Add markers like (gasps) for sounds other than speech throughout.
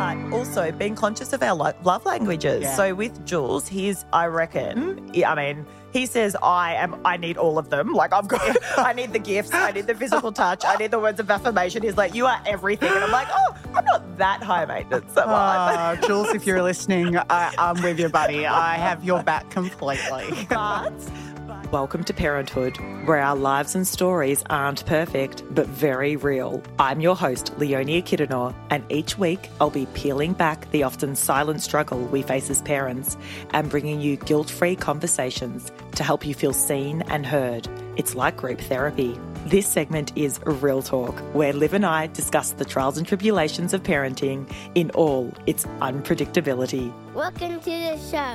but also being conscious of our lo- love languages. Yeah. So with Jules, he's, I reckon, I mean, he says I am. I need all of them. Like I've got. (laughs) I need the gifts. I need the physical touch. I need the words of affirmation. He's like, you are everything, and I'm like, oh, I'm not that high maintenance. Am? Oh, (laughs) Jules, if you're listening, I, I'm with you, buddy. I have your back completely. But welcome to parenthood, where our lives and stories aren't perfect, but very real. I'm your host, Leonia Kidanor, and each week I'll be peeling back the often silent struggle we face as parents and bringing you guilt free conversations to help you feel seen and heard. It's like group therapy. This segment is Real Talk, where Liv and I discuss the trials and tribulations of parenting in all its unpredictability. Welcome to the show.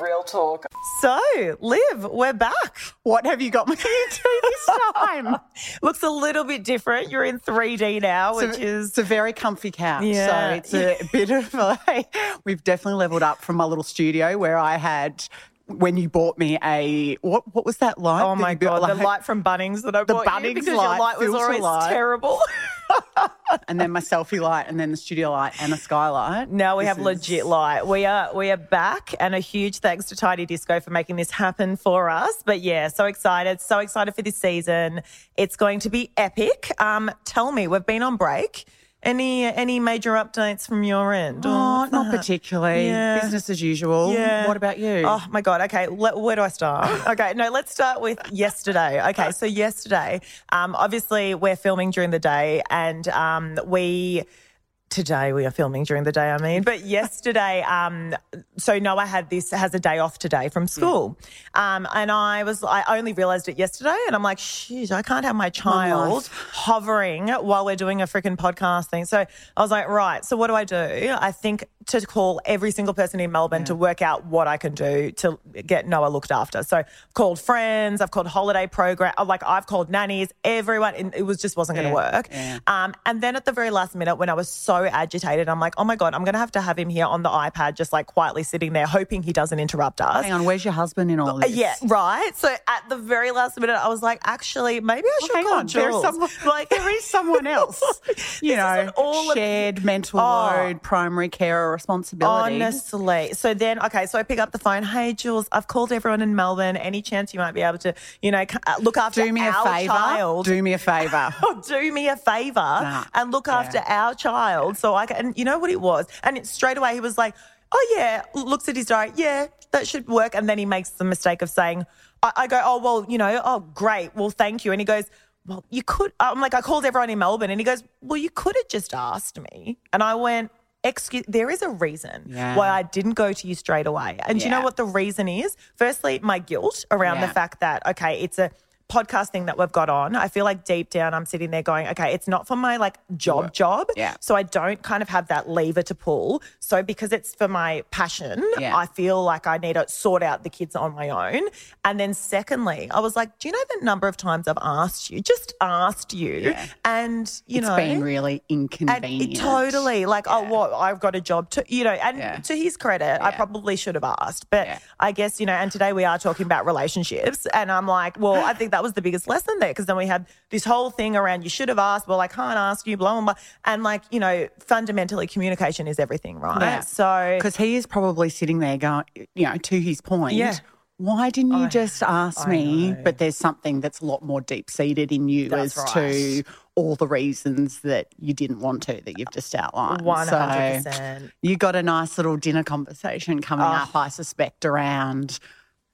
Real talk. So, Liv, we're back. What have you got me (laughs) into this time? (laughs) Looks a little bit different. You're in 3D now, which is it's a very comfy couch. Yeah. So it's a bit of a, (laughs) we've definitely leveled up from my little studio where I had, when you bought me a, what what was that light? oh my you god, the light from Bunnings that I The bought you Bunnings because your light, light was always light. terrible. (laughs) (laughs) And then my selfie light and then the studio light and a skylight. now we This have is- legit light. We are we are back, and a huge thanks to Tidy Disco for making this happen for us. But yeah, so excited, so excited for this season. It's going to be epic. Um, tell me, we've been on break. Any any major updates from your end? Oh, not that? particularly. Yeah. Business as usual. Yeah. What about you? Oh my god. Okay, let, where do I start? (laughs) Okay, no, let's start with yesterday. Okay, so yesterday, um, obviously we're filming during the day, and um, we. Today we are filming during the day. I mean, but yesterday, (laughs) um, so Noah had this has a day off today from school, um, and I was I only realised it yesterday, and I'm like, shit, I can't have my child hovering while we're doing a freaking podcast thing. So I was like, right. So what do I do? I think to call every single person in Melbourne to work out what I can do to get Noah looked after. So I've called friends, I've called holiday program, like I've called nannies, everyone. It was just wasn't going to work. yeah. Um, and then at the very last minute, when I was so agitated, I'm like, oh my god, I'm going to have to have him here on the iPad, just like quietly sitting there, hoping he doesn't interrupt us. Hang on, where's your husband in all Uh, this? Yeah, right. So at the very last minute, I was like, actually, maybe I should Hang call on, there's Jules. someone, (laughs) like, there is someone (laughs) else. You know, all of- shared mental Oh. load, primary care responsibility. Honestly. So then, okay, so I pick up the phone. Hey, Jules, I've called everyone in Melbourne. Any chance you might be able to, you know, uh, look after Do me a favour. child? Do me a favour. (laughs) Oh, do me a favor and look after our child. So I can, and you know what it was? And it, straight away he was like, oh, yeah, looks at his diary. Yeah, that should work. And then he makes the mistake of saying, I, I go, oh, well, you know, oh, great. Well, thank you. And he goes, well, you could, I'm like, I called everyone in Melbourne. And he goes, well, you could have just asked me. And I went, Excuse, there is a reason Yeah. why I didn't go to you straight away. And do you know what the reason is? Firstly, my guilt around the fact that, okay, it's a podcast thing that we've got on. I feel like deep down I'm sitting there going, okay, it's not for my like job job. Yeah. So I don't kind of have that lever to pull. So because it's for my passion, Yeah. I feel like I need to sort out the kids on my own. And then secondly, I was like, do you know the number of times I've asked you, just asked you, Yeah. and you It's know, been really and inconvenient. it, totally like, oh, what? I've got a job to, you know, and to his credit, I probably should have asked. But. I guess, you know, and today we are talking about relationships. And I'm like, well, I think that was the biggest lesson there because then we had this whole thing around you should have asked. Well, I can't ask you, blah, blah, blah. And like, you know, fundamentally, communication is everything, right? Yeah. So, Because he is probably sitting there going, you know, to his point. Yeah. Why didn't you just ask I me? know. But there's something that's a lot more deep seated in you That's as right. to all the reasons that you didn't want to that you've just outlined. 100%. So you got a nice little dinner conversation coming Oh. up, ah. I suspect, around.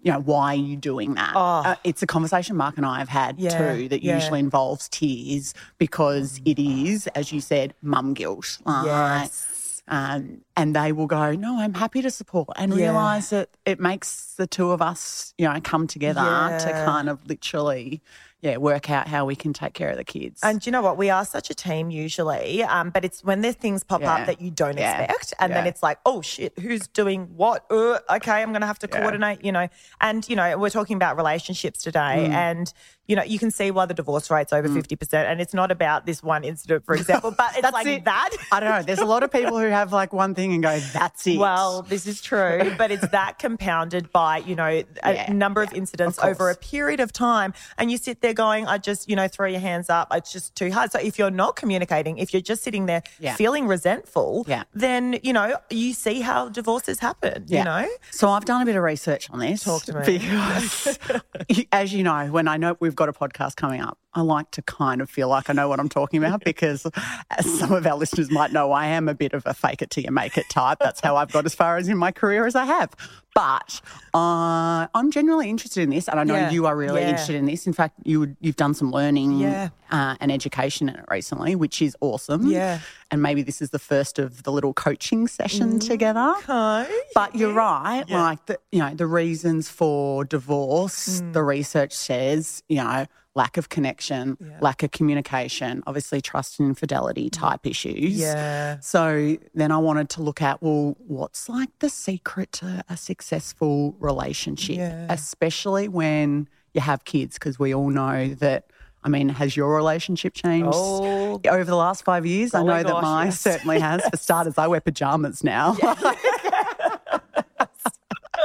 You know, why are you doing that? Uh, it's a conversation Mark and I have had Oh. Yeah, too that yeah. usually involves tears because it is, as you said, mum guilt. Like, yes. um, and they will go, no, I'm happy to support, and Yeah. realise that it makes the two of us, you know, come together to kind of literally, yeah, work out how we can take care of the kids. And you know what? We are such a team usually, um, but it's when there's things pop Yeah. up that you don't Yeah. expect, and then it's like, oh shit, who's doing what? Uh, okay, I'm going to have to coordinate, you know. And you know, we're talking about relationships today, Mm. and you know, you can see why the divorce rate's over mm. fifty percent, and it's not about this one incident, for example, but it's (laughs) That's like it. that. I don't know. There's a lot of people who have like one thing and go, that's it. Well, this is true, but it's that (laughs) compounded by, you know, a Yeah, number of incidents of over a period of time. And you sit there going, I just, you know, throw your hands up. It's just too hard. So if you're not communicating, if you're just sitting there Yeah. feeling resentful, Yeah. then, you know, you see how divorces happen, you know? So I've done a bit of research on this. Talk to me. Because, (laughs) as you know, when I know we've got a podcast coming up, I like to kind of feel like I know what I'm talking about (laughs) because, as some of our listeners might know, I am a bit of a fake it till you make it type. That's how I've got as far as in my career as I have. But uh, I'm genuinely interested in this, and I know Yeah. you are really Yeah. interested in this. In fact, you you've done some learning Yeah. uh, and education in it recently, which is awesome. Yeah. And maybe this is the first of the little coaching session Mm. together. Okay. But you're right. Like the, you know, the reasons for divorce, Mm. the research says, you know, lack of connection, lack of communication, obviously trust and infidelity type issues. Mm. Yeah. So then I wanted to look at, well, what's like the secret to a successful relationship, Yeah. especially when you have kids, because we all know that. I mean, has your relationship changed Oh. over the last five years? I Oh know my that mine yes. certainly has. For starters, I wear pajamas now. (laughs) (laughs)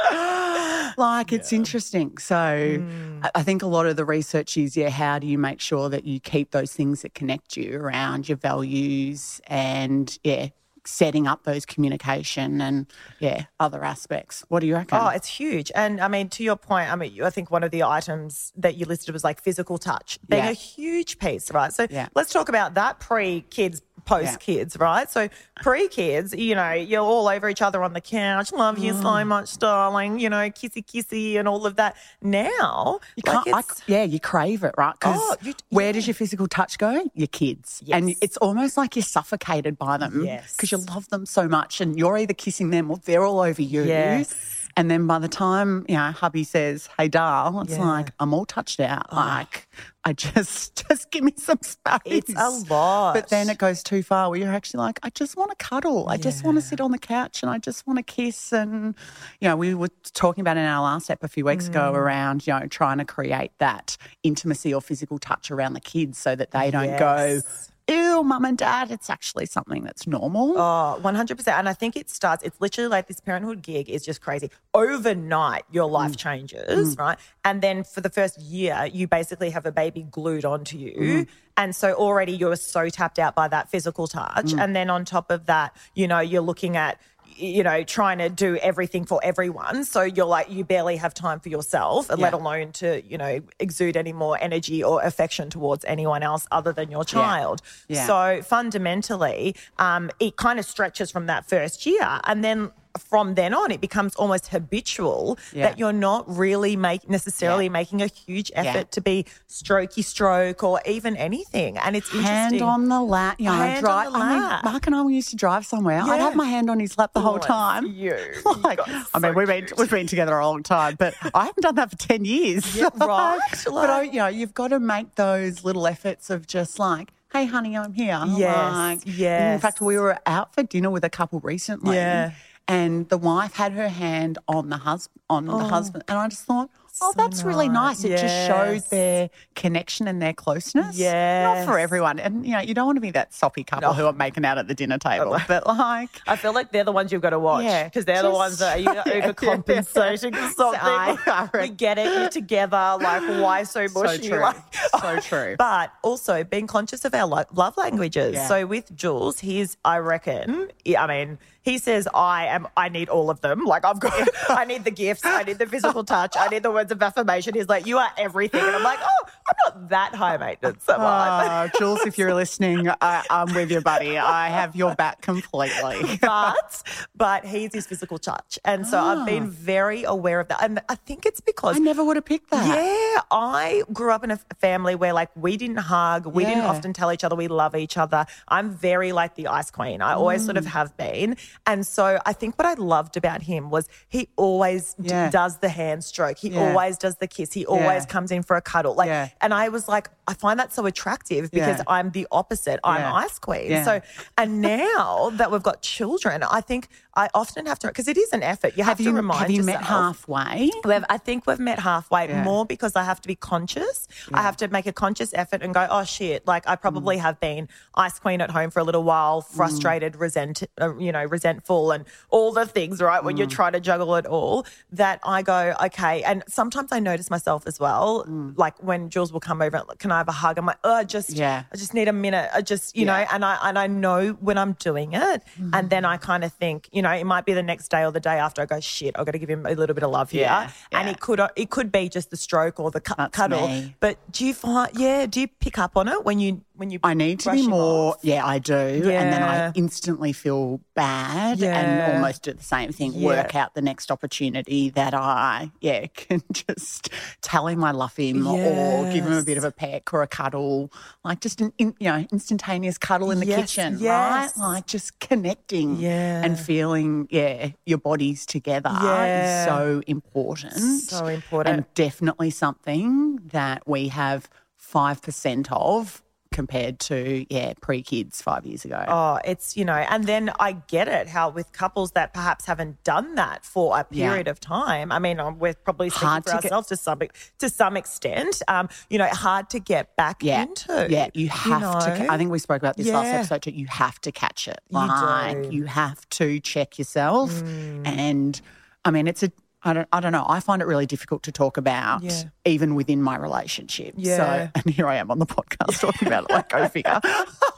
(laughs) like it's interesting. So Mm. I- I think a lot of the research is, yeah, how do you make sure that you keep those things that connect you around your values and yeah, setting up those communication and yeah, other aspects. What do you reckon? Oh, it's huge. And I mean, to your point, I mean, I think one of the items that you listed was like physical touch being Yeah. a huge piece, right? So Yeah. let's talk about that pre kids, post kids, right? So pre kids, you know, you're all over each other on the couch, love you Mm. so much, darling, you know, kissy kissy and all of that. Now, You like, can't, I, yeah, you crave it, right? Because Oh, you- where does your physical touch go? Your kids. And it's almost like you're suffocated by them Yes. because you love them so much and you're either kissing them or they're all over you. Yes. And then by the time, you know, hubby says, hey, darl, it's Yeah. Oh. like, I'm all touched out. Like, I just, (laughs) just give me some space. It's a lot. But then it goes too far where you're actually like, I just want to cuddle. I just want to sit on the couch and I just want to kiss. And, you know, we were talking about in our last ep a few weeks Mm. ago around, you know, trying to create that intimacy or physical touch around the kids so that they don't go, Yes. Ew, mum and dad. It's actually something that's normal. Oh, 100%. And I think it starts, it's literally like this parenthood gig is just crazy. Overnight, your Mm. life changes, right? And then for the first year, you basically have a baby glued onto you. Mm. And so already you're so tapped out by that physical touch. Mm. And then on top of that, you know, you're looking at, you know, trying to do everything for everyone. So you're like, you barely have time for yourself, let alone to, you know, exude any more energy or affection towards anyone else other than your child. Yeah. So fundamentally, um, it kind of stretches from that first year. And then from then on, it becomes almost habitual Yeah. that you're not really make, necessarily Yeah. making a huge effort Yeah. to be strokey stroke or even anything. And it's Hand interesting. on the lap, you know, Hand on drive. the I mean. Mark and I used to drive somewhere. I'd have my hand on his lap the whole oh, Bless time. you. (laughs) Like, You I mean, so we've been we've been together a long time, but (laughs) I haven't done that for ten years. Yeah, (laughs) right. but you know, you've got to make those little efforts of just like, hey, honey, I'm here. Yes, Like, In fact, we were out for dinner with a couple recently. Yeah. And the wife had her hand on the husband, on the oh. husband, and I just thought, oh, that's really nice. It just shows Yes. their connection and their closeness. Yeah. Not for everyone. And you know, you don't want to be that soppy couple who are making out at the dinner table, (laughs) but like, I feel like they're the ones you've got to watch Yeah, because they're the ones that are you know, (laughs) Yeah, yeah, overcompensating for something. I- I (laughs) we get it. You're together. Like, why so mushy? So true. Like, So true. But also being conscious of our lo- love languages. Yeah. So with Jules, he's, I reckon, I mean, he says, I am, I need all of them. Like, I've got, I need the gifts, I need the physical touch, I need the words of affirmation. He's like, you are everything. And I'm like, oh, I'm not that high maintenance. am I? Uh, Jules, if you're listening, I, I'm with you, buddy. I have your back completely. but but he's his physical touch, and so I've been very aware of that, and I think it's because I never would have picked that. yeah, I grew up in a family where like we didn't hug, we didn't often tell each other we love each other. I'm very like the ice queen. I always sort of Mm. have been, and so I think what I loved about him was he always d- does the hand stroke. He Yeah. always does the kiss. He always Yeah. comes in for a cuddle. Like, Yeah. And I was like, I find that so attractive because Yeah. I'm the opposite. I'm Yeah. ice queen. So and now that we've got children, I think I often have to because it is an effort. You have, Have to you, remind have you met halfway? We've, I think we've met halfway Yeah. more because I have to be conscious. I have to make a conscious effort and go, oh shit, like I probably Mm. have been ice queen at home for a little while, frustrated, resent, uh, you know, resentful, and all the things. Right when you're Mm. trying to juggle it all, that I go, okay. And sometimes I notice myself as well, Mm. like when Jules will come over, and, like, can I have a hug? I'm like, oh, I just, Yeah. I just need a minute. I just, you know, and I and I know when I'm doing it, and then I kind of think, you know, it might be the next day or the day after. I go, shit, I've got to give him a little bit of love here, Yeah, and it could it could be just the stroke or the cu- cuddle. me. But do you find, yeah, do you pick up on it when you when you? I need to be more. off? Yeah, I do. And then I instantly feel bad Yeah. and almost do the same thing. Yeah. Work out the next opportunity that I, yeah, (laughs) can just tell him I love him or give him a bit of a peck or a cuddle, like just an, in, you know, instantaneous cuddle in the Yes, kitchen, yes. right? Like just connecting Yeah. and feeling, yeah, your bodies together Yeah. is so important. So important. And definitely something that we have 5% of compared to, yeah, pre kids five years ago. Oh, it's you know, and then I get it how with couples that perhaps haven't done that for a Yeah. period of time. I mean, we're probably speaking Hard for to get- ourselves to some to some extent. Um, you know, hard to get back yeah, into. yeah, you have to. know? ca- I think we spoke about this last episode too. You have to catch it. You Like do. Mm. you have to check yourself. And I mean, it's a. I don't. I don't know. I find it really difficult to talk about, Yeah. even within my relationship. Yeah. So, (laughs) and here I am on the podcast talking about it. Like, go figure.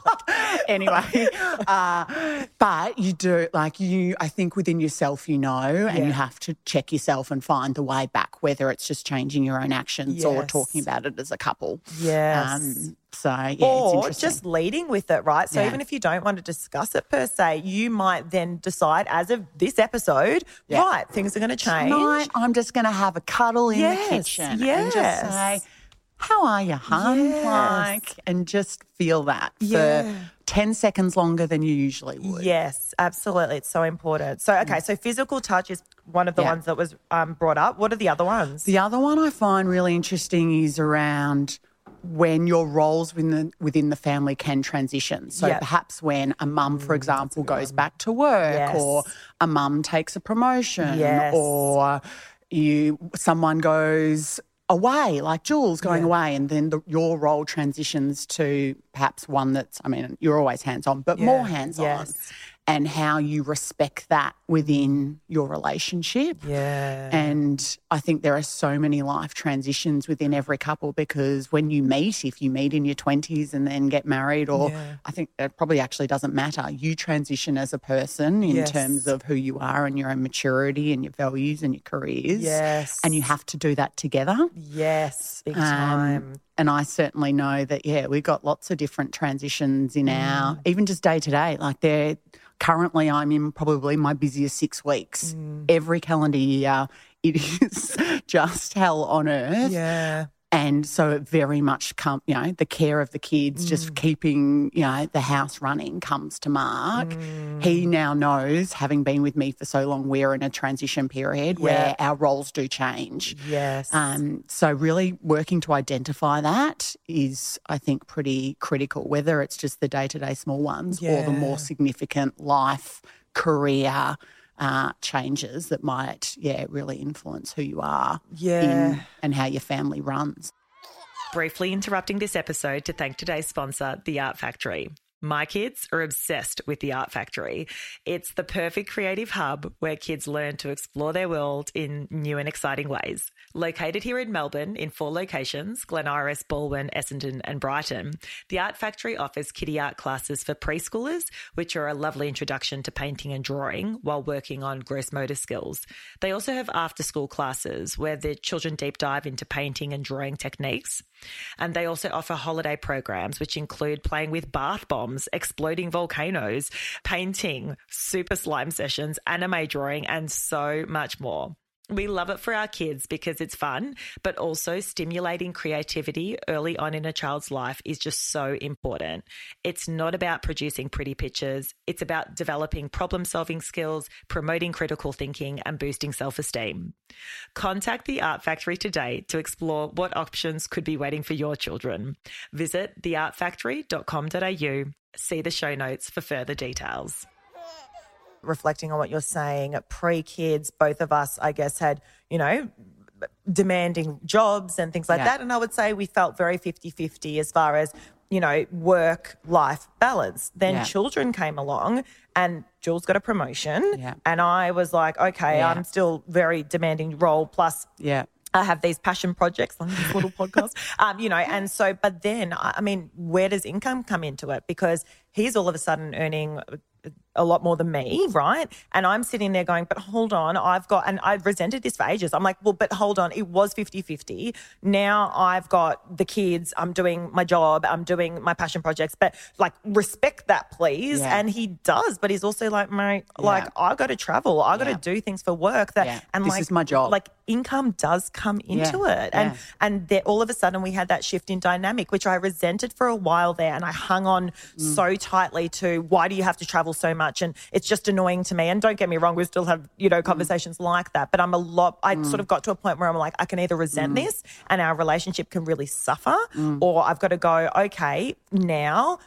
(laughs) anyway, (laughs) uh, but you do like you. I think within yourself, you know, and Yeah. you have to check yourself and find the way back, whether it's just changing your own actions or talking about it as a couple. Yes. Um, so yeah, it's or just leading with it, right? So Yeah. even if you don't want to discuss it per se, you might then decide as of this episode, Yeah. right, things are going to change. Tonight, I'm just going to have a cuddle in Yes, the kitchen and just say, "How are you, hun?" Yes. Like, and just feel that for ten seconds longer than you usually would. Yes, absolutely. It's so important. So, okay, so physical touch is one of the. Yeah. ones that was um, brought up. What are the other ones? The other one I find really interesting is around when your roles within the, within the family can transition. So Yep. perhaps when a mum, for example, goes back to work, Yes. or a mum takes a promotion, Yes. or you someone goes away, like Jules going away, and then the, your role transitions to perhaps one that's, I mean, you're always hands on, but more hands on. Yes. And how you respect that within your relationship. Yeah. And I think there are so many life transitions within every couple because when you meet, if you meet in your 20s and then get married, or Yeah. I think that probably actually doesn't matter, you transition as a person in Yes. terms of who you are and your own maturity and your values and your careers. Yes. And you have to do that together. yes, big Um, time. And I certainly know that, yeah, we've got lots of different transitions in our, mm. even just day to day. Like they're currently, I'm in probably my busiest six weeks. Mm. Every calendar year, it (laughs) is just hell on earth. Yeah. And so it very much come, you know, the care of the kids, Mm. just keeping, you know, the house running comes to Mark. Mm. He now knows, having been with me for so long, we're in a transition period where our roles do change. Yes. Um, so really working to identify that is, I think, pretty critical. Whether it's just the day-to-day small ones or the more significant life, career uh, changes that might, yeah, really influence who you are Yeah. in and how your family runs. Briefly interrupting this episode to thank today's sponsor, The Art Factory. My kids are obsessed with The Art Factory. It's the perfect creative hub where kids learn to explore their world in new and exciting ways. Located here in Melbourne in four locations Glen Iris, Balwyn, Essendon, and Brighton, The Art Factory offers kitty art classes for preschoolers, which are a lovely introduction to painting and drawing while working on gross motor skills. They also have after school classes where the children deep dive into painting and drawing techniques. And they also offer holiday programs, which include playing with bath bombs, exploding volcanoes, painting, super slime sessions, anime drawing, and so much more. We love it for our kids because it's fun, but also stimulating creativity early on in a child's life is just so important. It's not about producing pretty pictures, it's about developing problem solving skills, promoting critical thinking, and boosting self esteem. Contact the Art Factory today to explore what options could be waiting for your children. Visit theartfactory.com.au. See the show notes for further details. Reflecting on what you're saying, pre kids, both of us, I guess, had, you know, demanding jobs and things like Yeah. that. And I would say we felt very 50 50 as far as, you know, work life balance. Then Yeah. children came along and Jules got a promotion. Yeah. And I was like, okay. I'm still very demanding role. Plus, Yeah. I have these passion projects on this little podcast, (laughs) um, you know, and so, but then, I I mean, where does income come into it? Because he's all of a sudden earning a lot more than me, right? And I'm sitting there going, but hold on, I've got, and I've resented this for ages. I'm like, well, but hold on, it was 50 50. Now I've got the kids, I'm doing my job, I'm doing my passion projects, but like, respect that, please. Yeah. And he does, but he's also like, mate, like, I got to travel, I got to Yeah. do things for work that, Yeah. and This like, is my job. Like, income does come into it. And yeah. and there, all of a sudden we had that shift in dynamic, which I resented for a while there. And I hung on Mm. so tightly to why do you have to travel so much? And it's just annoying to me. And don't get me wrong, we still have, you Mm. know, conversations like that. But I'm a lot, I sort of got to a point where I'm like, I can either resent Mm. this and our relationship can really suffer, or I've got to go, okay, now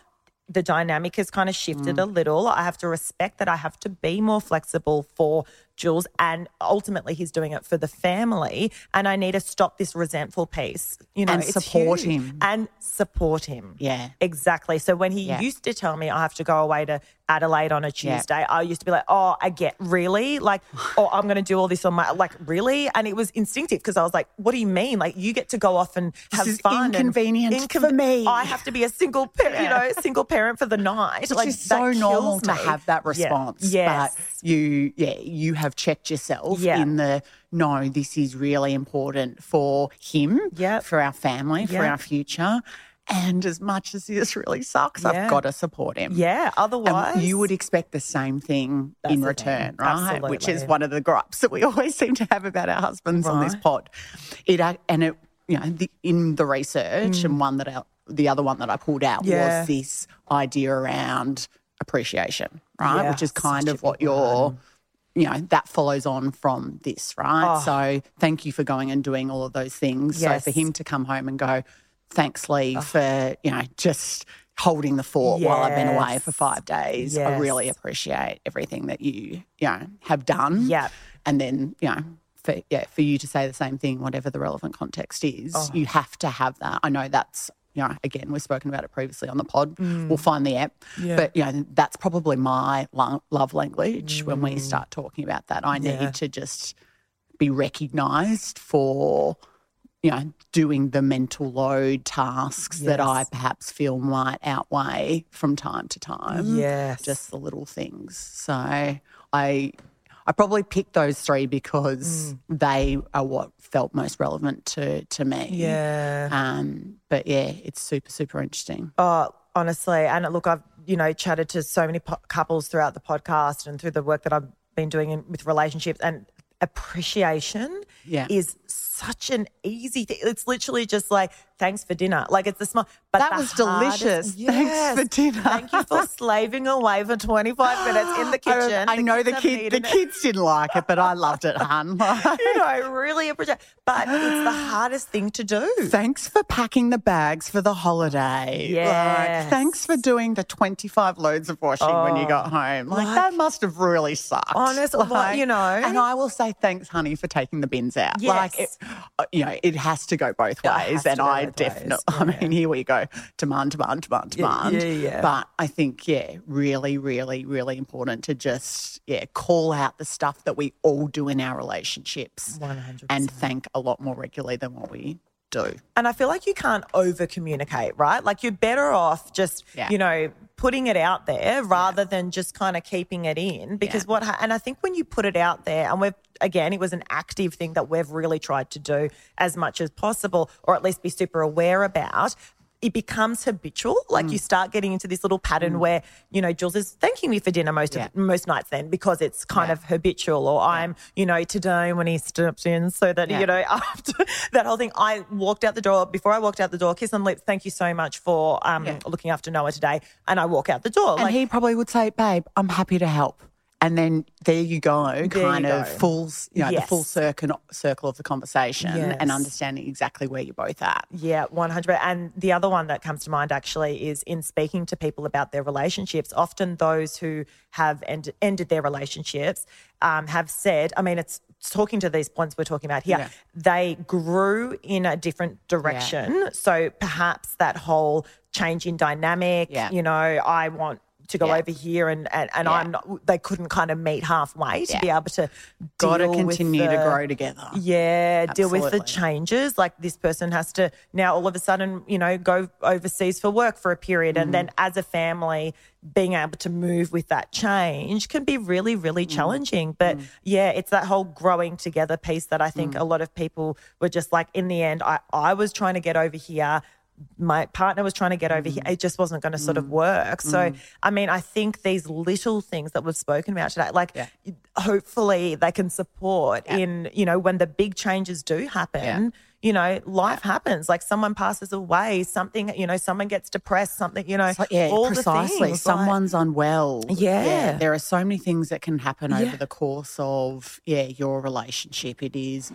the dynamic has kind of shifted a little. I have to respect that I have to be more flexible for Jules, and ultimately he's doing it for the family. And I need to stop this resentful piece, you know, And support huge. him. and support him. Yeah. exactly. So when he Yeah. used to tell me I have to go away to Adelaide on a Yeah. Tuesday, I used to be like, "Oh, I get really like, (sighs) oh, I'm going to do all this on my like really," and it was instinctive because I was like, "What do you mean? Like you get to go off and have fun? and inconvenient for me." I have to be a single, parent, you know, single parent for the night. Which like is so normal kills to have that Yeah. response. Yes. But you yeah, you have checked yourself Yeah. in the no, this is really important for him, Yep. for our family, for our future. And as much as this really sucks, Yeah. I've got to support him. yeah. Otherwise, And you would expect the same thing That's in return, thing. right? Which is one of the gripes that we (laughs) always seem to have about our husbands on this pod. It and it, you know, the, in the research, and one that I, the other one that I pulled out Mm. Yeah. was this idea around appreciation, right? Yeah, Which is kind of what you're. You know, that follows on from this, right? Oh. So thank you for going and doing all of those things. So for him to come home and go, thanks, Lee, for, you know, just holding the fort while I've been away for five days. I really appreciate everything that you, you know, have done. Yep. And then, you know, for, yeah, for you to say the same thing, whatever the relevant context is, Oh. you have to have that. I know that's, you know, again, we've spoken about it previously on the pod. Mm. We'll find the app. But, you know, that's probably my lo- love language when we start talking about that. I Mm. Yeah. need to just be recognized for, you know, doing the mental load tasks that I perhaps feel might outweigh from time to time. Yes. Just the little things. So I I probably picked those three because Mm. they are what felt most relevant to to me. Yeah. Um but yeah, it's super, super interesting. Oh, honestly, and look, I've you know chatted to so many po- couples throughout the podcast and through the work that I've been doing in, with relationships, and appreciation Yeah. is such an easy thing. It's literally just like thanks for dinner. Like it's the small. But That was delicious. hardest- Thanks for dinner. Thank you for slaving away for twenty five minutes in the (gasps) kitchen. I, I know the kids the it. kids didn't like it, but I loved it, hun. (laughs) You know, I really appreciate. But it's the (gasps) hardest thing to do. Thanks for packing the bags for the holiday. Yes. Like, thanks for doing the 25 loads of washing when you got home. Like, that must have really sucked. Honest- well, you know. And I will say thanks, honey, for taking the bins out. Like, it, Yes. uh, you know, it has to go both ways. And go I definitely, I mean, here we go. Demand, demand, demand, Yeah, demand. yeah, yeah. But I think, yeah, really, really, really important to just, yeah, call out the stuff that we all do in our relationships 100%. and thank a lot more regularly than what we do. And I feel like you can't over communicate, right? Like you're better off just, Yeah. you know, putting it out there rather than just kind of keeping it in. Because Yeah. what, ha- and I think when you put it out there, and we've, again, it was an active thing that we've really tried to do as much as possible, or at least be super aware about. It becomes habitual. Like Mm. you start getting into this little pattern where, you know, Jules is thanking me for dinner most Yeah. of most nights then because it's kind Yeah. of habitual. Or I'm, you know, today when he steps in so that, Yeah. you know, (laughs) after that whole thing, I walked out the door. Before I walked out the door, kiss on lips. Thank you so much for um, Yeah. looking after Noah today. And I walk out the door. And like, he probably would say, babe, I'm happy to help. And then there you go, There kind you of go. full, you know, the full circle circle of the conversation Yes. and understanding exactly where you're both at. Yeah, 100. And the other one that comes to mind actually is in speaking to people about their relationships. Often those who have end, ended their relationships um, have said, I mean, it's talking to these points we're talking about here, Yeah. they grew in a different direction. So perhaps that whole change in dynamic, Yeah. you know, I want to go Yeah. over here and, and, and Yeah. I'm not, they couldn't kind of meet halfway to Yeah. be able to Got to deal with continue to grow together. yeah, deal with the changes. Like this person has to now all of a sudden, you know, go overseas for work for a period. And Mm. then as a family, being able to move with that change can be really, really Mm. challenging. But yeah, it's that whole growing together piece that I think Mm. a lot of people were just like, in the end, I, I was trying to get over here. My partner was trying to get over here. Mm. It just wasn't going to sort of work. So, I mean, I think these little things that we've spoken about today, like Yeah. hopefully they can support in, you know, when the big changes do happen, you know, life happens. Like someone passes away, something, you know, someone gets depressed, something, you know, So, yeah, all precisely. the things. like- Someone's unwell. Yeah. There are so many things that can happen Yeah. over the course of, yeah, your relationship. It is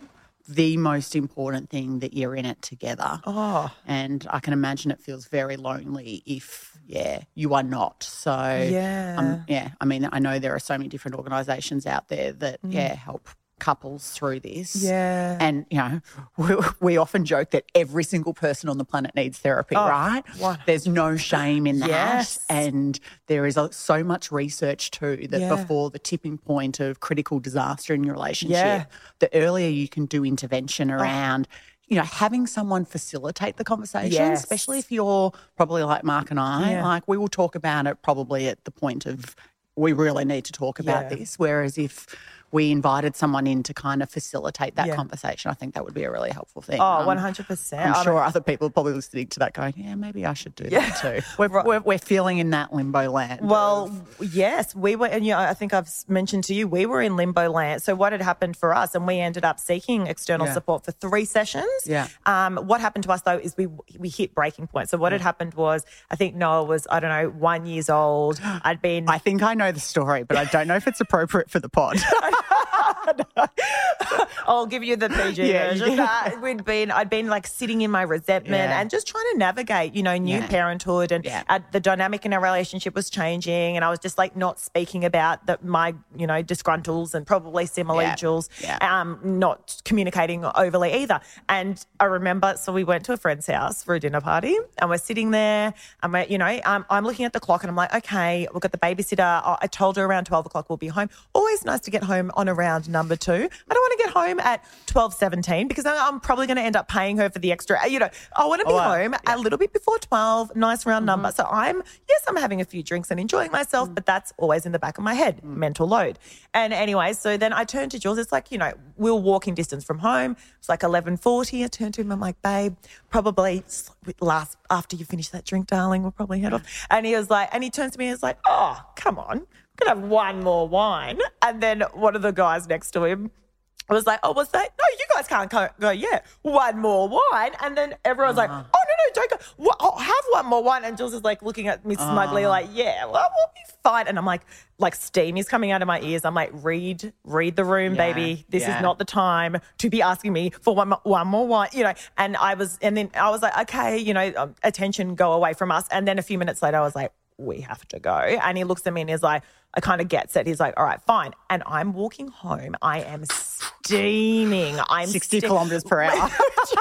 the most important thing that you're in it together. oh, And I can imagine it feels very lonely if, yeah, you are not. So, Yeah. um, yeah. I mean, I know there are so many different organisations out there that, Mm. yeah, help couples through this. Yeah. And, you know, (laughs) we, we often joke that every single person on the planet needs therapy, oh, right? what- There's no shame in that. Yes. And there is so much research too that Yeah. before the tipping point of critical disaster in your relationship, Yeah. Oh. the earlier you can do intervention oh. around, you know, having someone facilitate the conversation, Yes. especially if you're probably like Mark and I, Yeah. like we will talk about it probably at the point of we really need to talk about Yeah. this. Whereas if we invited someone in to kind of facilitate that Yeah. conversation, I think that would be a really helpful thing. oh, Um, 100%. I'm I sure other people are probably listening to that going, yeah, maybe I should do Yeah. that too. (laughs) We're, we're, we're feeling in that limbo land. Well, yes, we were, and you know, I think I've mentioned to you, we were in limbo land. So what had happened for us, and we ended up seeking external Yeah. support for three sessions. Yeah. Um, what happened to us though is we we hit breaking point. So what had happened was, I think Noah was, I don't know, one years old. (gasps) I'd been. I think I know the story, but I don't know if it's appropriate for the pod. (laughs) (laughs) (laughs) I'll give you the PG Yeah, version. yeah. (laughs) We'd been, I'd been like sitting in my resentment Yeah. and just trying to navigate, you know, new Yeah. parenthood, and uh, the dynamic in our relationship was changing, and I was just like not speaking about the, my, you know, disgruntles and probably similar Yeah. Jules, Yeah. um, not communicating overly either. And I remember, so we went to a friend's house for a dinner party, and we're sitting there, and we're, you know, um, I'm looking at the clock, and I'm like, okay, we've got the babysitter. I told her around 12 o'clock we'll be home. Always nice to get home on around number two. I don't want to get home at 12:17 because I'm probably going to end up paying her for the extra. You know, I want to be Oh, wow. home a little bit before 12. Nice round number. Mm-hmm. So I'm yes, I'm having a few drinks and enjoying myself, mm. but that's always in the back of my head, mm. mental load. And anyway, so then I turned to Jules. It's like you know, we we're walking distance from home. It's like 11:40. I turned to him. I'm like, babe, probably last after you finish that drink, darling, we'll probably head off. And he was like, and he turns to me and he's like, oh, come on. Could have one more wine. And then one of the guys next to him was like, oh, what's that? No, you guys can't go, go yet. One more wine. And then everyone's like, oh, no, no, don't go. I'll have one more wine. And Jules is like looking at me smugly, like, yeah, well, we'll be fine. And I'm like, like steam is coming out of my ears. I'm like, read, read the room, Yeah, baby. This yeah. is not the time to be asking me for one, one more wine, you know. And I was, and then I was like, okay, you know, um, attention, go away from us. And then a few minutes later, I was like, we have to go. And he looks at me and he's like, I kind of gets it. He's like, all right, fine. And I'm walking home. I am steaming. I'm 60 ste- kilometres per hour.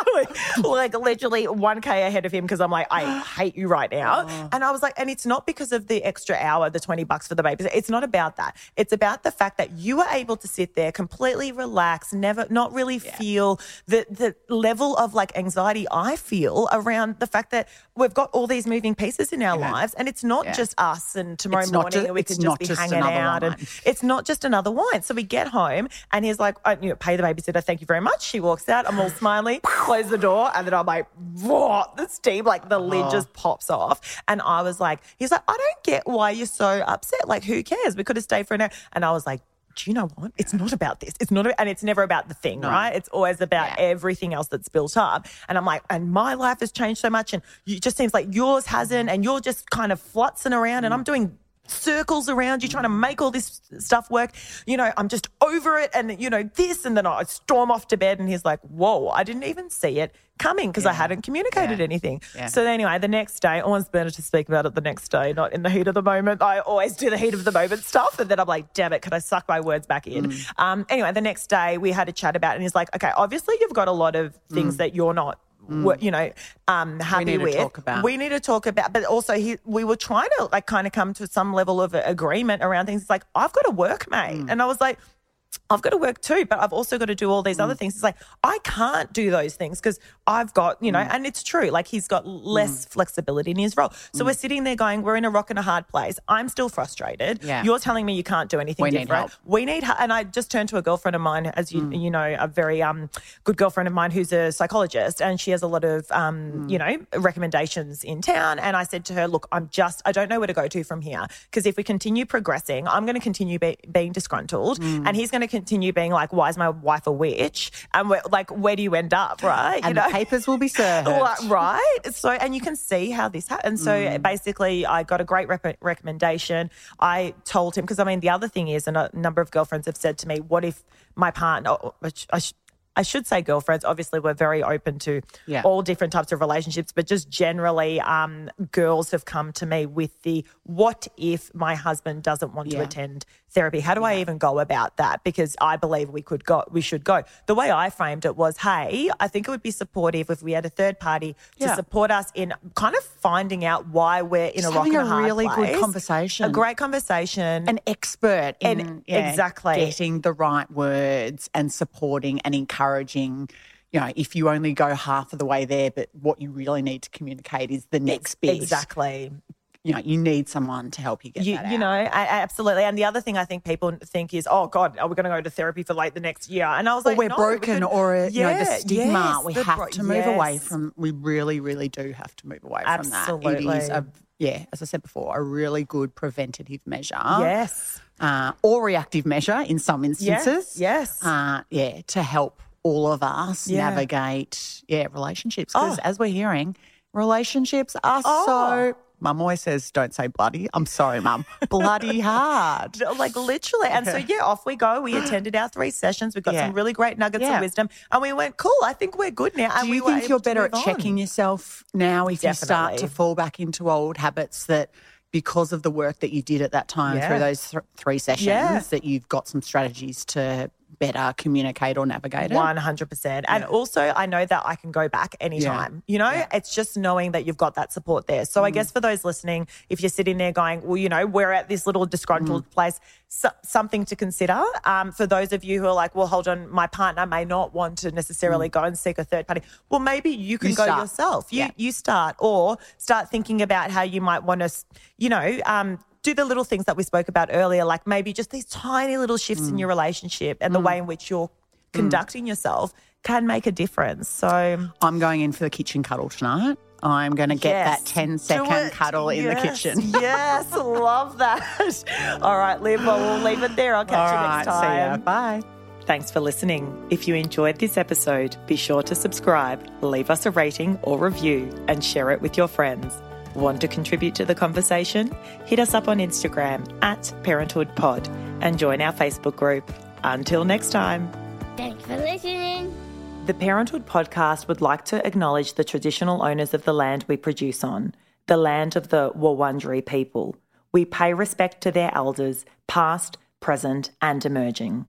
(laughs) like literally 1K ahead of him because I'm like, I hate you right now. Oh. And I was like, and it's not because of the extra hour, the 20 bucks for the baby. It's not about that. It's about the fact that you were able to sit there completely relaxed, never, not really feel the, the level of like anxiety I feel around the fact that we've got all these moving pieces in our lives. And it's not Yeah. just us and tomorrow It's morning we it's can just be just hanging another out. And (laughs) it's not just another wine. So we get home and he's like, I, you know, pay the babysitter. Thank you very much. She walks out. I'm all smiley, (laughs) close the door. And then I'm like, what? The steam, like the lid oh. just pops off. And I was like, he's like, I don't get why you're so upset. Like, who cares? We could have stayed for an hour. And I was like, do you know what? It's not about this. It's not, about, and it's never about the thing, right? It's always about Yeah. everything else that's built up. And I'm like, and my life has changed so much, and it just seems like yours hasn't, and you're just kind of flutzing around, and mm. I'm doing circles around you trying to make all this stuff work. You know, I'm just over it and, you know, this. And then I storm off to bed and he's like, whoa, I didn't even see it coming because I hadn't communicated Yeah. anything. Yeah. So anyway, the next day, always better to speak about it the next day, not in the heat of the moment. I always do the heat of the moment stuff. And then I'm like, damn it, could I suck my words back in? Mm. Um, anyway, the next day we had a chat about it and he's like, okay, obviously you've got a lot of things that you're not. Wo- You know, um, happy Mm. need to with. talk about. We need to talk about, but also he, we were trying to like kind of come to some level of agreement around things. It's like I've got to work, mate, Mm. and I was like, I've got to work too, but I've also got to do all these Mm. other things. It's like I can't do those things because I've got, you know, Mm. and it's true. Like he's got less flexibility in his role. Mm. So we're sitting there going, we're in a rock and a hard place. I'm still frustrated. Yeah. You're telling me you can't do anything We need help. We need, h- and I just turned to a girlfriend of mine, as you Mm. you know, a very um good girlfriend of mine who's a psychologist, and she has a lot of um Mm. you know recommendations in town. And I said to her, look, I'm just, I don't know where to go to from here because if we continue progressing, I'm going to continue be, being disgruntled, Mm. and he's going to continue being like, why is my wife a witch? And like, where do you end up, right? And you the papers will be (laughs) served. Right. So, and you can see how this happened. So, Mm. basically, I got a great rep- recommendation. I told him because I mean, the other thing is, and a number of girlfriends have said to me, "What if my partner?" Which I, sh- I should say, girlfriends. Obviously, we're very open to Yeah. all different types of relationships, but just generally, um, girls have come to me with the, "What if my husband doesn't want to attend therapy? How do I even go about that?" Because I believe we could go, we should go. The way I framed it was, "Hey, I think it would be supportive if we had a third party to Yeah. support us in kind of finding out why we're in Just a rock and a a hard really good conversation. a great conversation, an expert in And- yeah, exactly. getting the right words and supporting and encouraging. Encouraging you know, if you only go half of the way there, but what you really need to communicate is the next bit. exactly. You know, you need someone to help you get You, that you know, I, I- absolutely. And the other thing I think people think is, oh God, are we going to go to therapy for like the next year? And I was or like, we're no, we broken, could- or uh, you know, the stigma. yes, we the have bro- to move away from. We really, really do have to move away from that. It is a yeah, as I said before, a really good preventative measure. Yes. uh, or reactive measure in some instances. yes. Uh, yeah, to help all of us Yeah. navigate yeah relationships because Oh. as we're hearing, relationships are Oh. so. Mum always says, "Don't say bloody." I'm sorry, Mum. bloody (laughs) hard. Like literally. And so, yeah, off we go. We attended our three sessions. We got Yeah. some really great nuggets Yeah. of wisdom. And we went, cool, I think we're good now. And Do we you were think you're better at on. checking yourself now if you start to fall back into old habits that because of the work that you did at that time Yeah. through those th- three sessions that you've got some strategies to better communicate or navigate it? One hundred percent, and also I know that I can go back anytime. You know, it's just knowing that you've got that support there. So Mm. I guess for those listening, if you're sitting there going, "Well, you know, we're at this little disgruntled Mm. place," so, something to consider. Um, for those of you who are like, "Well, hold on, my partner may not want to necessarily go and seek a third party." Well, maybe you can Mm. You go start. yourself. You Yeah. you start, or start thinking about how you might want to, you know. Um, do the little things that we spoke about earlier, like maybe just these tiny little shifts Mm. in your relationship and the way in which you're conducting yourself can make a difference. So I'm going in for the kitchen cuddle tonight. I'm going to get yes, that 10 do second cuddle in the kitchen. (laughs) yes, love that. (laughs) All right, Liv, well, we'll leave it there. I'll catch All you right, next time. see ya. Bye. Thanks for listening. If you enjoyed this episode, be sure to subscribe, leave us a rating or review, and share it with your friends. Want to contribute to the conversation? Hit us up on Instagram at ParenthoodPod and join our Facebook group. Until next time. Thanks for listening. The Parenthood podcast would like to acknowledge the traditional owners of the land we produce on, the land of the Wurundjeri people. We pay respect to their elders, past, present, and emerging.